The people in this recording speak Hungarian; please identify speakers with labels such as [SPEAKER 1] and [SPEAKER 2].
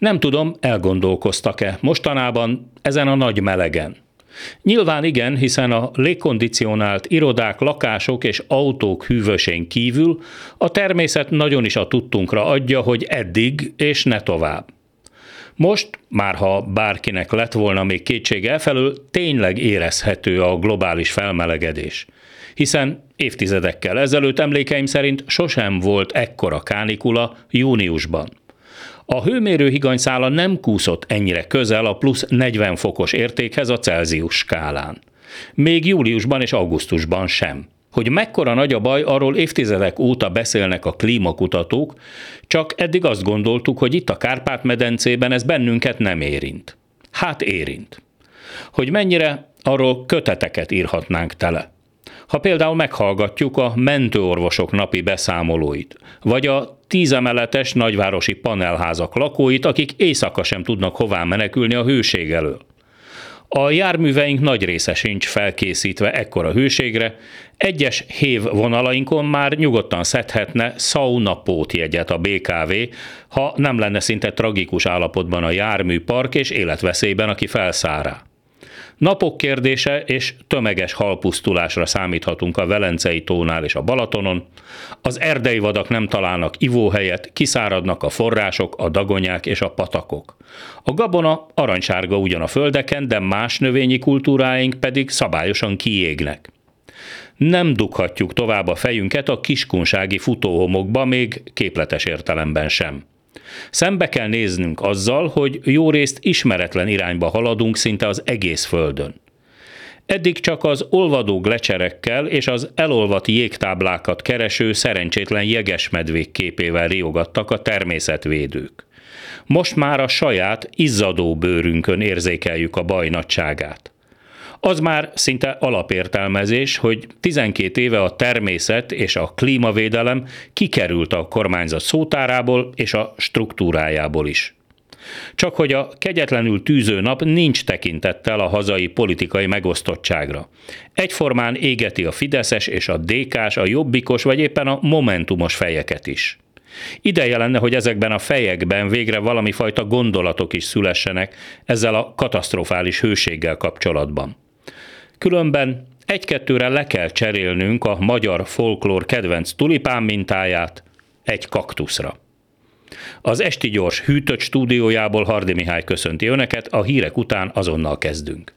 [SPEAKER 1] Nem tudom, elgondolkoztak-e mostanában ezen a nagy melegen. Nyilván igen, hiszen a légkondicionált irodák, lakások és autók hűvösén kívül a természet nagyon is a tudtunkra adja, hogy eddig és ne tovább. Most, már ha bárkinek lett volna még kétsége elfelől, tényleg érezhető a globális felmelegedés. Hiszen évtizedekkel ezelőtt emlékeim szerint sosem volt ekkora kánikula júniusban. A hőmérő higanyszála nem kúszott ennyire közel a plusz 40 fokos értékhez a Celsius skálán. Még júliusban és augusztusban sem. Hogy mekkora nagy a baj, arról évtizedek óta beszélnek a klímakutatók, csak eddig azt gondoltuk, hogy itt a Kárpát-medencében ez bennünket nem érint. Hát érint. Hogy mennyire, arról köteteket írhatnánk tele. Ha például meghallgatjuk a mentőorvosok napi beszámolóit, vagy a tízemeletes nagyvárosi panelházak lakóit, akik éjszaka sem tudnak hová menekülni a hőség elől. A járműveink nagy része sincs felkészítve ekkora hőségre, egyes hév vonalainkon már nyugodtan szedhetne sauna jegyet a BKV, ha nem lenne szinte tragikus állapotban a járműpark és életveszélyben, aki felszárá. Napok kérdése és tömeges halpusztulásra számíthatunk a Velencei tónál és a Balatonon. Az erdei vadak nem találnak ivóhelyet, kiszáradnak a források, a dagonyák és a patakok. A gabona aranysárga ugyan a földeken, de más növényi kultúráink pedig szabályosan kiégnek. Nem dughatjuk tovább a fejünket a kiskunsági futóhomokba, még képletes értelemben sem. Szembe kell néznünk azzal, hogy jó részt ismeretlen irányba haladunk szinte az egész Földön. Eddig csak az olvadó glecserekkel és az elolvadt jégtáblákat kereső szerencsétlen jegesmedvék képével riogattak a természetvédők. Most már a saját izzadó bőrünkön érzékeljük a baj nagyságát. Az már szinte alapértelmezés, hogy 12 éve a természet és a klímavédelem kikerült a kormányzat szótárából és a struktúrájából is. Csak hogy a kegyetlenül tűző nap nincs tekintettel a hazai politikai megosztottságra. Egyformán égeti a Fideszes és a DK-s, a Jobbikos vagy éppen a Momentumos fejeket is. Ideje lenne, hogy ezekben a fejekben végre valami fajta gondolatok is szülessenek ezzel a katasztrofális hőséggel kapcsolatban. Különben egy-kettőre le kell cserélnünk a magyar folklór kedvenc tulipán mintáját egy kaktuszra. Az Esti Gyors hűtött stúdiójából Hardi Mihály köszönti Önöket, a hírek után azonnal kezdünk.